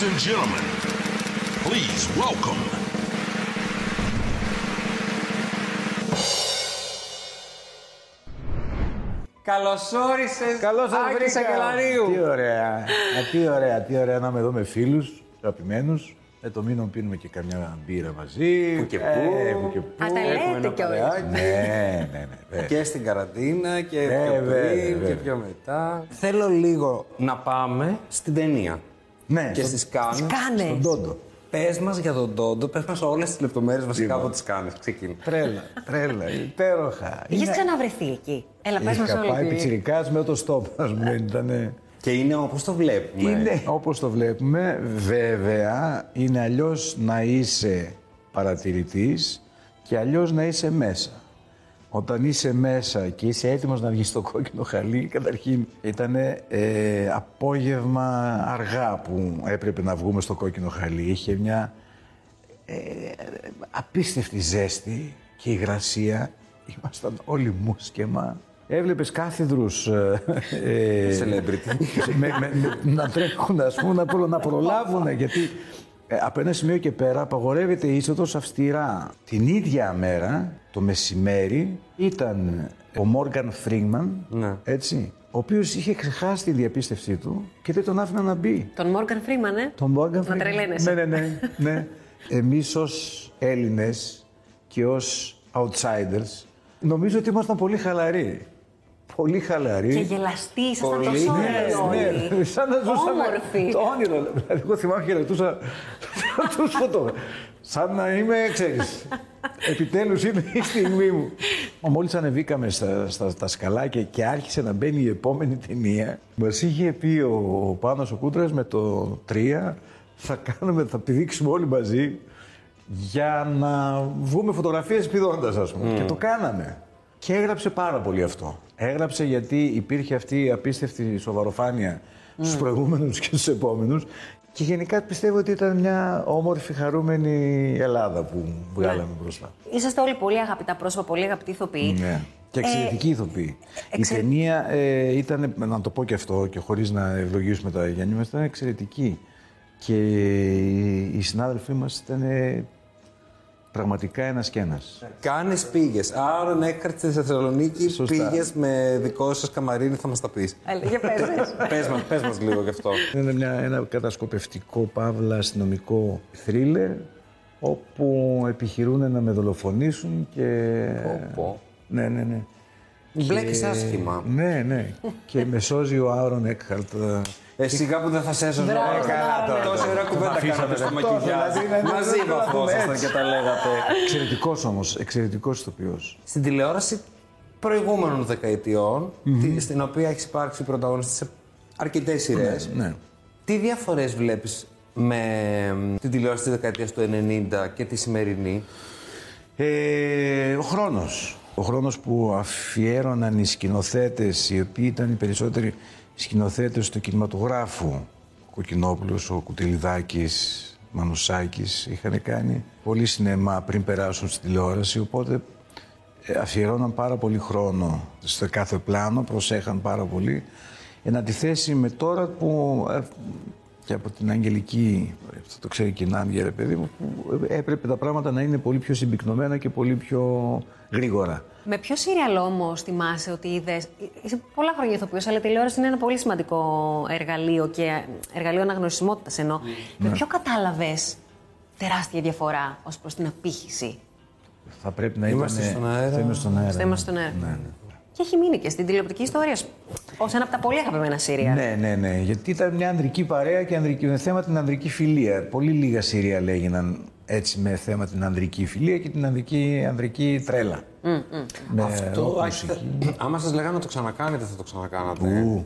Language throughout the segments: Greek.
Ladies and gentlemen, please welcome. Καλώ όρισε. Καλώς σας Άκη βρήκα. Σακελαρίου. Τι ωραία. Α, τι ωραία, τι ωραία να είμαι εδώ με φίλους αγαπημένους. Ε, το μήνα πίνουμε και καμιά μπύρα μαζί. Που και που. Ε, που και που. Α, τα Έχουμε λέτε ένα κιόλας. παρεάκι. Ναι, ναι, ναι. βέβαια. Και στην καραντίνα και Βέβαια, πιο πριν βέβαια. και πιο μετά. Θέλω λίγο να πάμε στην ταινία. Ναι, Και στο- στις κάνε. Κάνε. Στον Τόντο. Πες μας για τον Τόντο, πες μας όλες τις λεπτομέρειες βασικά Λοιπόν. από τις κάνε. Ξεκινά. Τρέλα, τρέλα, υπέροχα. Είχες Είναι- ξαναβρεθεί εκεί. Έλα, πες μας Είχα πάει όλη. πιτσιρικάς με το στόπ, ας πούμε, ήτανε... Και είναι όπως το βλέπουμε. Είναι όπως το βλέπουμε, βέβαια, είναι αλλιώς να είσαι παρατηρητής και αλλιώς να είσαι μέσα. Όταν είσαι μέσα και είσαι έτοιμος να βγεις στο κόκκινο χαλί, καταρχήν ήταν απόγευμα αργά που έπρεπε να βγούμε στο κόκκινο χαλί. Είχε μια ε, απίστευτη ζέστη και υγρασία. Ήμασταν όλοι μουσκεμα. Έβλεπες κάθιδρους ε, ε, Celebrity. με, με- με- να τρέχουν, ας πούμε, να, προ- να προλάβουν, γιατί ε, από ένα σημείο και πέρα απαγορεύεται η είσοδος αυστηρά. Την ίδια μέρα, το μεσημέρι, ήταν ο Μόργαν Φρίγμαν, Ναι. έτσι, ο οποίος είχε ξεχάσει τη διαπίστευσή του και δεν τον άφηναν να μπει. Τον Μόργαν Φρήμαν, ε; Τον Μόργαν Να τρελαίνεσαι. Ναι, ναι, ναι. ναι. Εμείς ως Έλληνες και ως outsiders νομίζω ότι ήμασταν πολύ χαλαροί. Πολύ χαλαροί. Και γελαστή, ήσασταν Πολύ, τόσο ναι, ωραίοι όλοι. Ναι, σαν να ζούσαμε Όμορφοι. το όνειρο. Δηλαδή, εγώ θυμάμαι χαιρετούσα τους φωτο. Σαν να είμαι, ξέρεις, επιτέλους είναι η στιγμή μου. Μόλις ανεβήκαμε στα, στα, στα σκαλάκια και άρχισε να μπαίνει η επόμενη ταινία, μας είχε πει ο, ο Πάνος ο Κούτρας με το 3 θα κάνουμε, θα πηδήξουμε όλοι μαζί για να βγούμε φωτογραφίες πηδώντας, ας πούμε. Και το κάναμε. Και έγραψε πάρα πολύ αυτό. Έγραψε γιατί υπήρχε αυτή η απίστευτη σοβαροφάνεια στους προηγούμενους και στους επόμενους και γενικά πιστεύω ότι ήταν μια όμορφη, χαρούμενη Ελλάδα που βγάλαμε μπροστά. Είσαστε όλοι πολύ αγαπητά πρόσωπα, πολύ αγαπητοί ηθοποιοί. Ναι. Και εξαιρετική ηθοποιή. εξε- Η ταινία ε, ήταν, να το πω και αυτό και χωρίς να ευλογήσουμε τα Γιάννη μας, ήταν εξαιρετική. Και οι, οι συνάδελφοί μας ήταν ε, πραγματικά ένας και ένας. Κάνε πήγες. Άρον Έκχαρτ στη Θεσσαλονίκη Σωστά. πήγες με δικό σας καμαρίνι, θα μας τα πεις. Έλα, για πες μας. πες μας, πες μας λίγο γι' αυτό. Είναι μια, ένα κατασκοπευτικό, παύλα, αστυνομικό θρίλερ όπου επιχειρούν να με δολοφονήσουν και... πω. Ναι, ναι, ναι. Μπλέκεις άσχημα. Ναι, ναι. και με σώζει ο Άρον Έκχαρτ. Ε, σιγά που δεν θα σε έσωζε. Μπράβο, Ε, καλά μπράβο. τώρα. Τόση ώρα κουβέντα αφήσαμε κάνατε στο αυτό, μακιγιάζ. δηλαδή, ναι, ναι, Μαζί ναι, ναι, βαφόσασταν έτσι. και τα λέγατε. Εξαιρετικός όμως, εξαιρετικός ηθοποιός. Στην τηλεόραση προηγούμενων δεκαετιών, τη- στην οποία έχει υπάρξει πρωταγωνιστής σε αρκετές σειρές. Ναι. Τι διαφορές βλέπεις με μ, την τηλεόραση της δεκαετίας του 90 και τη σημερινή; Ε, ο χρόνος. Ο χρόνος που αφιέρωναν οι σκηνοθέτες, οι οποίοι ήταν οι περισσότεροι σκηνοθέτες του κινηματογράφου. Ο Κοκκινόπουλος, ο Κουτιλιδάκης, Μανουσάκης είχαν κάνει πολύ σινεμά πριν περάσουν στη τηλεόραση, οπότε ε, αφιερώναν πάρα πολύ χρόνο στο κάθε πλάνο, προσέχαν πάρα πολύ. Εν αντιθέσει με τώρα που ε, και από την Αγγελική, αυτό το ξέρει και η Νάντια, ρε παιδί μου, που έπρεπε τα πράγματα να είναι πολύ πιο συμπυκνωμένα και πολύ πιο γρήγορα. Με ποιο σύριαλ όμως θυμάσαι ότι είδες. Είσαι πολλά χρόνια ηθοποιός, αλλά η τηλεόραση είναι ένα πολύ σημαντικό εργαλείο και εργαλείο αναγνωρισιμότητας εννοώ. Με ποιο κατάλαβες τεράστια διαφορά ως προς την απήχηση; Θα πρέπει να Είμαστε ήταν... στον αέρα. Θα είμαστε στον αέρα. Στο Είμαστε στον αέρα. Ναι, ναι. Και έχει μείνει και στην τηλεοπτική ιστορία ω ένα από τα πολύ αγαπημένα σύρια. Ναι, ναι, ναι. Γιατί ήταν μια ανδρική παρέα και ανδρική, με θέμα την ανδρική φιλία. Πολύ λίγα σύρια έγιναν έτσι με θέμα την ανδρική φιλία και την ανδρική, ανδρική τρέλα. Με Αυτό, rock άχι, μουσική. άμα σας λέγανε να το ξανακάνετε, θα το ξανακάνατε. Ου,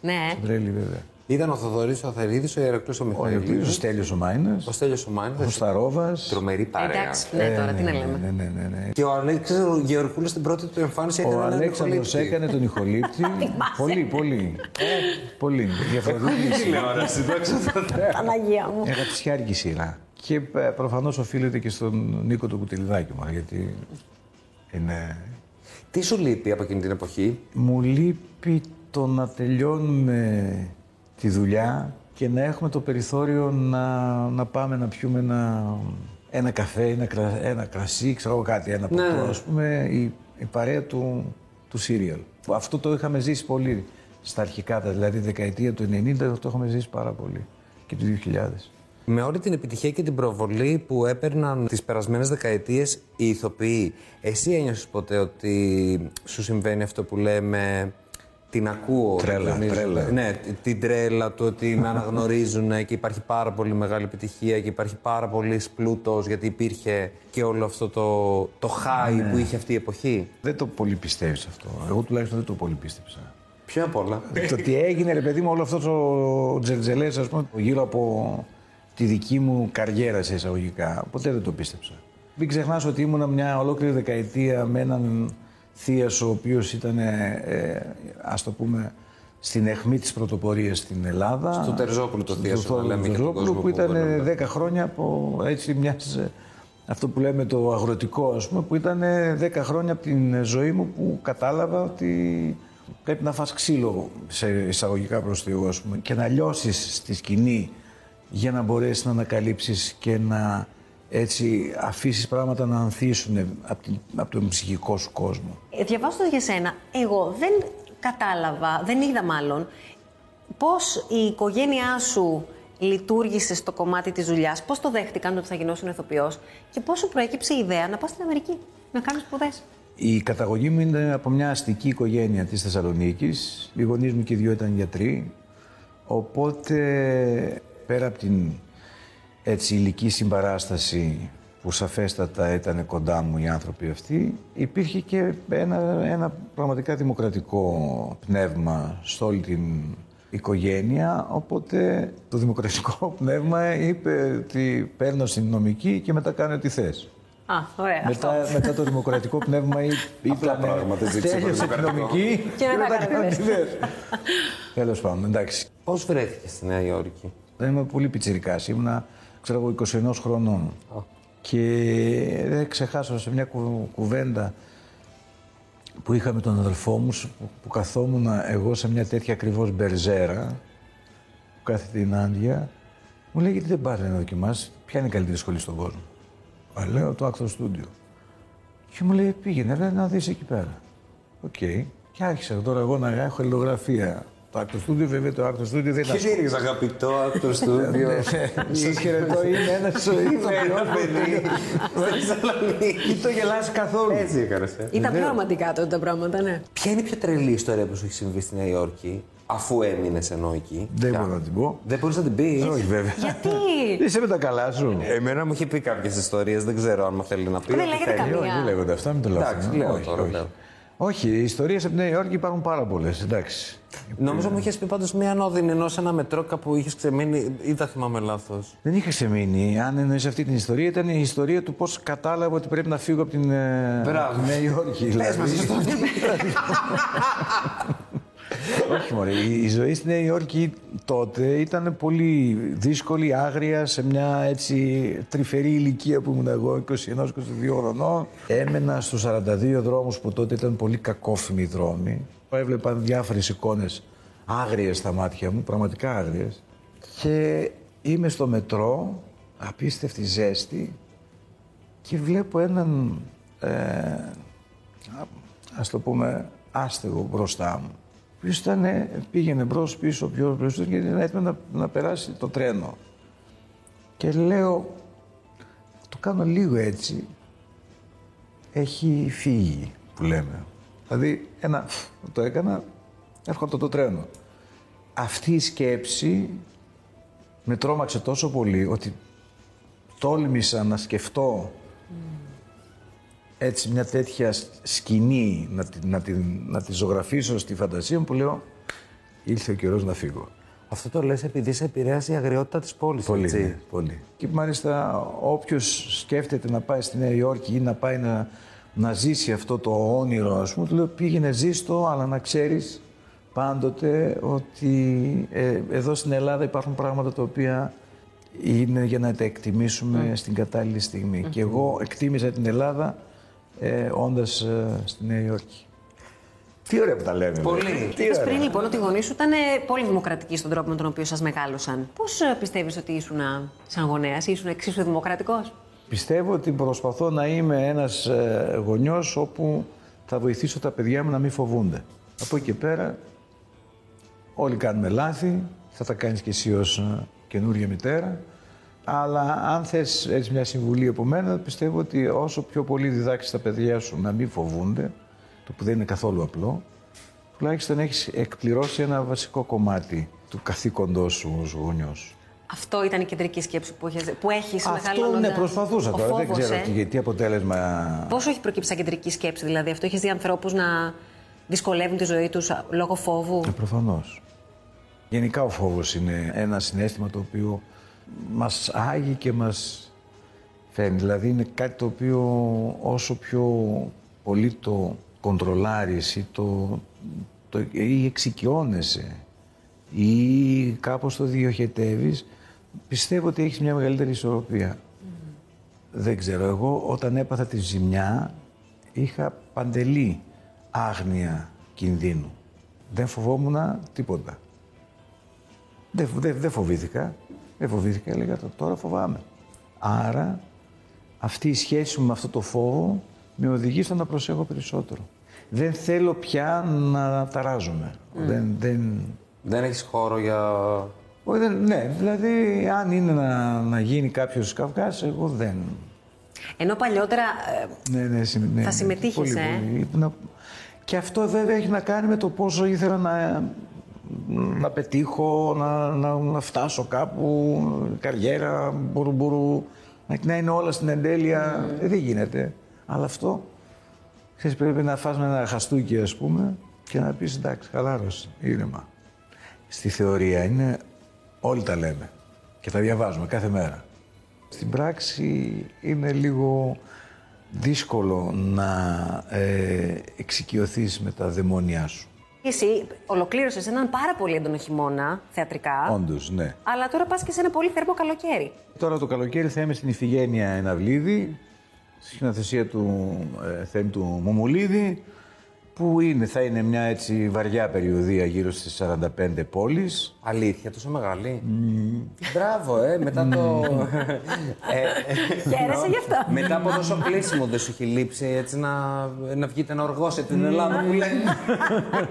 Ναι. τρέλη βέβαια. Ήταν ο Θοδωρής ο Αθερίδη, ο Ηρακλής ο Ο Μιχαήλ. Εκλήδης, ο Στέλιος ο Μάινας, Ο Στέλιος ο ο Μάνιδας. Σταρόβας. Τρομερή παρέα. Εντάξει, ναι, τώρα τι να λέμε. Ναι, ναι, ναι, ναι. Και ο Αλέξανδρος Γεωργούλης στην πρώτη του εμφάνιση έκανε Ο έναν Αλέξανδρος ηχολήπτη. έκανε τον ηχολήπτη. πολύ, πολύ. πολύ. Διαφορετική τηλεόραση, δόξα τω Θεώ. Παναγία μου. Εργατισιάρικη σειρά. Και ε, προφανώς οφείλεται και στον Νίκο του Κουτιλιδάκη μου, γιατί είναι... Τι σου λείπει από εκείνη την εποχή; Μου λείπει το να τελειώνουμε τη δουλειά και να έχουμε το περιθώριο να, να πάμε να πιούμε ένα, ένα καφέ, ένα, κρα- ένα κρασί, ξέρω εγώ κάτι, ένα ποτό, Ναι. ας πούμε, η, η παρέα του, του σύριαλ. Αυτό το είχαμε ζήσει πολύ στα αρχικά, τα- δηλαδή δεκαετία του 90 το είχαμε ζήσει πάρα πολύ και του 2000. Με όλη την επιτυχία και την προβολή που έπαιρναν τις περασμένες δεκαετίες οι ηθοποιοί, εσύ ένιωσες ποτέ ότι σου συμβαίνει αυτό που λέμε την ακούω. Τρέλα, Διονύση. τρέλα. Ναι, την τρέλα του ότι με αναγνωρίζουν και υπάρχει πάρα πολύ μεγάλη επιτυχία και υπάρχει πάρα πολύ πλούτος γιατί υπήρχε και όλο αυτό το, το high Ναι. που είχε αυτή η εποχή. Δεν το πολύ πιστεύεις αυτό. Εγώ τουλάχιστον δεν το πολύ πίστεψα. Ποιο απ' όλα. το ότι έγινε, ρε παιδί μου, όλο αυτό ο τζερτζελέ, ας πούμε, γύρω από τη δική μου καριέρα σε εισαγωγικά. Ποτέ δεν το πίστεψα. Μην ξεχνάς ότι ήμουνα μια ολόκληρη δεκαετία με έναν θείασο, ο οποίος ήταν, ε, ας το πούμε, στην αιχμή της πρωτοπορίας στην Ελλάδα. Στο Τερζόπουλο το θείασο, Στο να λέμε για τον Τερζόπουλο, κόσμο που που ήταν βλέπουμε. 10 χρόνια από έτσι μιας, ε, αυτό που λέμε το αγροτικό, ας πούμε, που ήταν 10 χρόνια από την ζωή μου που κατάλαβα ότι πρέπει να φας ξύλο σε εισαγωγικά προς Θεού, ας πούμε, και να λιώσεις στη σκηνή για να μπορέσεις να ανακαλύψεις και να έτσι αφήσεις πράγματα να ανθίσουν από, την, από τον ψυχικό σου κόσμο. Ε, Διαβάζοντας για σένα, εγώ δεν κατάλαβα, δεν είδα μάλλον, πώς η οικογένειά σου λειτουργήσε στο κομμάτι της δουλειάς, πώς το δέχτηκαν ότι θα γινώσουν ηθοποιός και πώς σου προέκυψε η ιδέα να πας στην Αμερική, να κάνεις σπουδές. Η καταγωγή μου είναι από μια αστική οικογένεια της Θεσσαλονίκης. Οι γονείς μου και οι δυο ήταν γιατροί. Οπότε, πέρα από την έτσι, ηλική συμπαράσταση που σαφέστατα ήταν κοντά μου οι άνθρωποι αυτοί, υπήρχε και ένα, ένα πραγματικά δημοκρατικό πνεύμα σε όλη την οικογένεια, οπότε το δημοκρατικό πνεύμα είπε ότι παίρνω στην νομική και μετά κάνω ό,τι θες. Α, ωραία, αυτό. Μετά, μετά το δημοκρατικό πνεύμα είπε Απλά πράγματα ζήτησε το τέλειωσε την δημοκρατικό. νομική Και να τα κάνω κάνετε. τι θες. Τέλος πάντων, εντάξει. Πώς βρέθηκες στη Νέα Υόρκη; Δεν είμαι πολύ πιτσιρικάς. Ήμουνα, ξέρω εγώ, 21 χρονών. Και δεν ξεχάσω σε μια κου- κουβέντα που είχα με τον αδελφό μου, που, που καθόμουν εγώ σε μια τέτοια ακριβώς μπερζέρα, που κάθεται η Νάντια, μου λέει γιατί δεν πάρετε να δοκιμάσεις, ποια είναι η καλύτερη σχολή στον κόσμο; Α, λέω το Actor Studio. Και μου λέει πήγαινε, λέει, να δεις εκεί πέρα. Οκ. Και άρχισα τώρα εγώ να έχω αλληλογραφία. Το Actor Studio, βέβαια το Actor Studio δεν ήταν Και δίνεις αγαπητό Actor Studio; Σας χαιρετώ, είμαι ένας ηθοποιός. Ένα παιδί. Στη Θεσσαλονίκη. Μην το γελάς καθόλου. Έτσι έκανες. ε. Ήταν πιο ρομαντικά τότε τα πράγματα, ναι. Ποια είναι η πιο τρελή ιστορία που σου έχει συμβεί στη Νέα Υόρκη, αφού έμεινες ενώ εκεί. Δεν Ποια; μπορώ να την πω. Δεν μπορείς να την πεις; Όχι, βέβαια. Γιατί; Είσαι με τα καλά σου. Εμένα μου έχει πει κάποιες ιστορίες, δεν ξέρω αν μου θέλει να πει. Δεν ό,τι λέγεται θέλει. καμία. Όχι, δεν λέγονται αυτά, μην το Εντάξει, λάθος. λέω όχι, τώρα, όχι. λέω. όχι, οι ιστορίες από τη Νέα Υόρκη υπάρχουν πάρα πολλές. Εντάξει. Νομίζω μου είχες πει πάντως μία ανώδυνη ενώ σε ένα μετρό κάπου είχες ξεμείνει ή τα θυμάμαι λάθος. Δεν είχα ξεμείνει. Αν εννοείς αυτή την ιστορία, ήταν η ιστορία του πώς κατάλαβα ότι πρέπει να φύγω από την ε, Μπράβο. από τη Νέα Υόρκη. δηλαδή. Όχι μωρέ, η, η ζωή στη Νέα Υόρκη τότε ήταν πολύ δύσκολη, άγρια, σε μια έτσι τρυφερή ηλικία που ήμουν εγώ, 21-22 χρονών. Έμενα στους 42 δρόμους που τότε ήταν πολύ κακόφημοι δρόμοι. Έβλεπα διάφορες εικόνες άγριες στα μάτια μου, πραγματικά άγριες. Και είμαι στο μετρό, απίστευτη ζέστη, και βλέπω έναν, ε, α- ας το πούμε, άστεγο μπροστά μου. Ο οποίος ήταν, ε, πήγαινε μπρος πίσω, πιο μπροστά και ήταν έτοιμο να, να περάσει το τρένο. Και λέω, το κάνω λίγο έτσι, έχει φύγει, που λέμε. Δηλαδή, ένα φ, το έκανα, έρχονται το τρένο. Αυτή η σκέψη με τρόμαξε τόσο πολύ ότι τόλμησα να σκεφτώ έτσι μια τέτοια σκηνή να τη, να, τη, να τη ζωγραφίσω στη φαντασία μου που λέω ήρθε ο καιρός να φύγω. Αυτό το λες επειδή σε επηρέασε η αγριότητα της πόλης. Πολύ, έτσι; ναι, πολύ. Και μάλιστα όποιος σκέφτεται να πάει στη Νέα Υόρκη ή να πάει να, να ζήσει αυτό το όνειρο, ας πούμε, του λέω πήγαινε ζήστο, αλλά να ξέρεις πάντοτε ότι ε, εδώ στην Ελλάδα υπάρχουν πράγματα τα οποία είναι για να τα εκτιμήσουμε στην κατάλληλη στιγμή. Και εγώ εκτίμησα την Ελλάδα ε, όντας ε, στη Νέα Υόρκη. Τι ωραία που τα λέμε. Πολύ. δηλαδή. Τι Είπες ωραία. πριν λοιπόν ότι οι γονείς σου ήταν ε, πολύ δημοκρατικοί στον τρόπο με τον οποίο σας μεγάλωσαν. Πώς πιστεύεις ότι ήσουν σαν γονέας, ήσουν εξίσου δημοκρατικός; Πιστεύω ότι προσπαθώ να είμαι ένας ε, γονιός όπου θα βοηθήσω τα παιδιά μου να μην φοβούνται. Από εκεί και πέρα όλοι κάνουμε λάθη, θα τα κάνεις και εσύ ως ε, καινούργια μητέρα. Αλλά αν θες έτσι μια συμβουλή από μένα, πιστεύω ότι όσο πιο πολύ διδάξεις τα παιδιά σου να μην φοβούνται, το που δεν είναι καθόλου απλό, τουλάχιστον έχεις εκπληρώσει ένα βασικό κομμάτι του καθήκοντός σου ως γονιός. Αυτό ήταν η κεντρική σκέψη που, έχεις, που έχεις Αυτό μεγαλώνοντας. ναι, προσπαθούσα Ο τώρα. Δεν φόβος, ξέρω ε. τι, τι αποτέλεσμα Πόσο έχει προκύψει σαν κεντρική σκέψη, δηλαδή αυτό; Έχεις δει ανθρώπους να δυσκολεύουν τη ζωή τους λόγω φόβου; Ε, προφανώς. Γενικά ο φόβος είναι ένα συνέστημα το οποίο μας άγει και μας φέρνει. Δηλαδή είναι κάτι το οποίο όσο πιο πολύ το κοντρολάρεις ή, το, το, ή εξοικειώνεσαι ή κάπως το διοχετεύεις, πιστεύω ότι έχεις μια μεγαλύτερη ισορροπία. Δεν ξέρω, εγώ όταν έπαθα τη ζημιά είχα παντελή άγνοια κινδύνου. Δεν φοβόμουν τίποτα. Δεν, δεν, δεν φοβήθηκα. Δεν φοβήθηκα, έλεγα «Το- τώρα φοβάμαι. Άρα αυτή η σχέση μου με αυτό το φόβο με οδηγεί στο να προσέχω περισσότερο. Δεν θέλω πια να ταράζομαι. Δεν, δεν, Δεν έχεις χώρο για. όχι, δεν- ναι, δηλαδή αν είναι να, να γίνει κάποιος καυγάς, εγώ δεν. Ενώ παλιότερα. ε, Ναι, ναι, συμ- ναι, Θα ναι, συμμετείχες, πολύ, ε; πολύ. Να- Και αυτό βέβαια έχει να κάνει με το πόσο ήθελα να, να πετύχω, να, να, να φτάσω κάπου, καριέρα, μπορού, μπορού, να, να είναι όλα στην εντέλεια. Ε, δεν γίνεται. Αλλά αυτό, ξέρεις, πρέπει να φας με ένα χαστούκι, ας πούμε, και να πεις εντάξει, χαλάρωση, ήρεμα. Στη θεωρία είναι, όλοι τα λέμε και τα διαβάζουμε κάθε μέρα. Στην πράξη είναι λίγο δύσκολο να ε, εξοικειωθείς με τα δαιμόνια σου. Εσύ ολοκλήρωσες έναν πάρα πολύ έντονο χειμώνα θεατρικά. Όντως, ναι. Αλλά τώρα πας και σε ένα πολύ θερμό καλοκαίρι. Τώρα το καλοκαίρι θα είμαι στην Ιφηγένεια Εναυλίδη, στη σκηνοθεσία του ε, Θέμη του Μομουλίδη, που είναι, θα είναι μια έτσι βαριά περιοδία γύρω στις 45 πόλεις. Αλήθεια, τόσο μεγάλη. Μπράβο, ε, μετά το. ε, ε, Χαίρεσαι γι' αυτό. μετά από τόσο κλείσιμο δεν σου έχει λείψει έτσι να, να βγείτε να οργώσετε την Ελλάδα που λένε.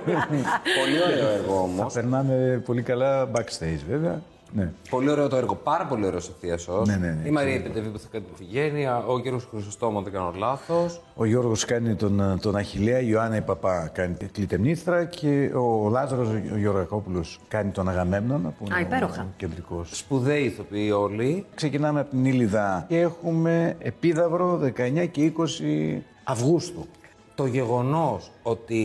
πολύ ωραίο έργο όμως. Θα περνάμε πολύ καλά backstage βέβαια. Ναι. Πολύ ωραίο το έργο. Πάρα πολύ ωραίος ο Θίασο. Ναι, ναι, ναι. Η Μαρία Πετεβή που θα κάνει την Φιγένεια, ο κύριο Χρυσοστόμο, αν δεν κάνω λάθος. Ο Γιώργος κάνει τον, τον Αχιλέα, η Ιωάννα η Παπά κάνει την Κλητεμνήθρα και ο Λάζαρος ο Γεωργακόπουλος κάνει τον Αγαμέμνονα που Α, είναι υπέροχα. ο κεντρικός. Σπουδαίοι ηθοποιοί όλοι. Ξεκινάμε από την Ήλιδα και έχουμε επίδαυρο 19 και 20 Αυγούστου. Το γεγονός ότι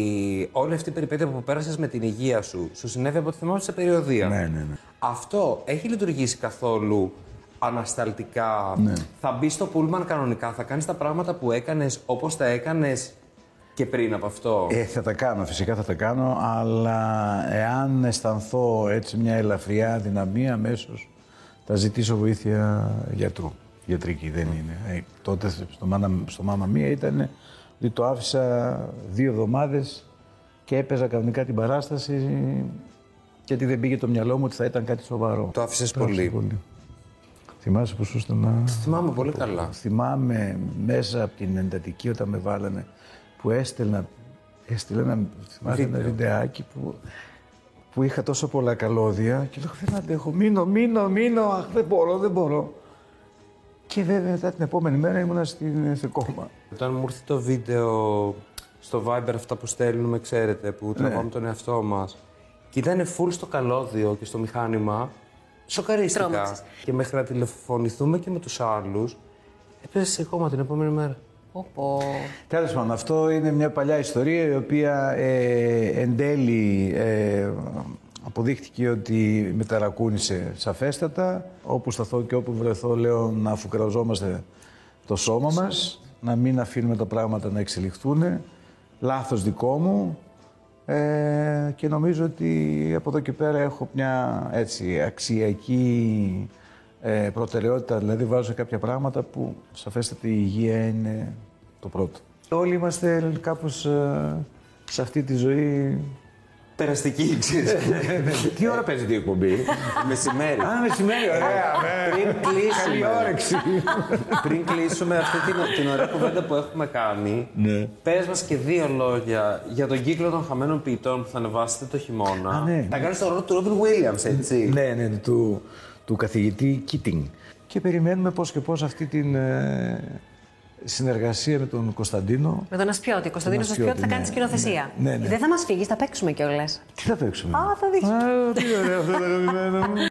όλη αυτή η περιπέτεια που πέρασες με την υγεία σου σου συνέβη από τη θυμάμαι σε περιοδία. Ναι, ναι, ναι. Αυτό έχει λειτουργήσει καθόλου ανασταλτικά; Ναι. Θα μπει στο πούλμαν κανονικά, θα κάνεις τα πράγματα που έκανες όπως τα έκανες και πριν από αυτό; Ε, θα τα κάνω, φυσικά θα τα κάνω, αλλά εάν αισθανθώ έτσι μια ελαφριά δυναμία, αμέσως θα ζητήσω βοήθεια γιατρού. Γιατρική δεν είναι. Ε, τότε στο μάνα, στο μάμα μία ήταν ότι το άφησα δύο εβδομάδες και έπαιζα κανονικά την παράσταση γιατί δεν πήγε το μυαλό μου ότι θα ήταν κάτι σοβαρό. Το άφησες Το άφησα πολύ. Θυμάσαι πως ήσουν να... Θυμάμαι πολύ καλά. Θυμάμαι μέσα από την εντατική όταν με βάλανε που έστελνα, έστειλε ένα, θυμάσαι, ένα Βίντεο. βιντεάκι που, που είχα τόσο πολλά καλώδια και λέω δεν αντέχω, μείνω, μείνω, μείνω, αχ δεν μπορώ, δεν μπορώ. Και βέβαια μετά την επόμενη μέρα ήμουνα στην, σε κόμμα. Όταν μου ήρθε το βίντεο στο Viber, αυτά που στέλνουμε, ξέρετε, που τραβάμε τον εαυτό μας. Και ήταν full στο καλώδιο και στο μηχάνημα. Σοκαρίστηκα. Τρόμαξες. Και μέχρι να τηλεφωνηθούμε και με τους άλλους, έπεσε σε κόμμα την επόμενη μέρα. Πω, πω. Τέλος πάντων, αυτό είναι μια παλιά ιστορία η οποία ε, εν τέλει ε, αποδείχτηκε ότι με ταρακούνησε σαφέστατα. Όπου σταθώ και όπου βρεθώ λέω να αφουκραζόμαστε το σώμα μας, να μην αφήνουμε τα πράγματα να εξελιχθούν. Λάθος δικό μου. Ε, και νομίζω ότι από εδώ και πέρα έχω μια έτσι αξιακή ε, προτεραιότητα, δηλαδή βάζω κάποια πράγματα που σαφέστατα η υγεία είναι το πρώτο. Όλοι είμαστε κάπως ε, σε αυτή τη ζωή. Περαστική, ξέρεις. Τι ώρα παίζει η εκπομπή; Μεσημέρι. Α, μεσημέρι, ωραία. Πριν Καλή κλείσουμε, όρεξη. πριν κλείσουμε αυτή την, την ωραία κουβέντα που έχουμε κάνει, Ναι. πες μας και δύο λόγια για τον κύκλο των χαμένων ποιητών που θα ανεβάσετε το χειμώνα. Α, ναι. Θα κάνεις το ρόλο του Ρόμπιν Williams, έτσι. ναι, ναι, του, του καθηγητή Κίτινγκ. Και περιμένουμε πώς και πώς αυτή την ε, συνεργασία με τον Κωνσταντίνο. Με τον Ασπιώτη. Κωνσταντίνο Τον Ασπιώτη θα Ασπιώτη, κάνει ναι. σκηνοθεσία. Ναι, ναι. Δεν θα μας φύγεις, θα παίξουμε κιόλας. Τι θα παίξουμε; Α, θα δείξει. Α, τι ωραία αυτό το αγαπημένο μου.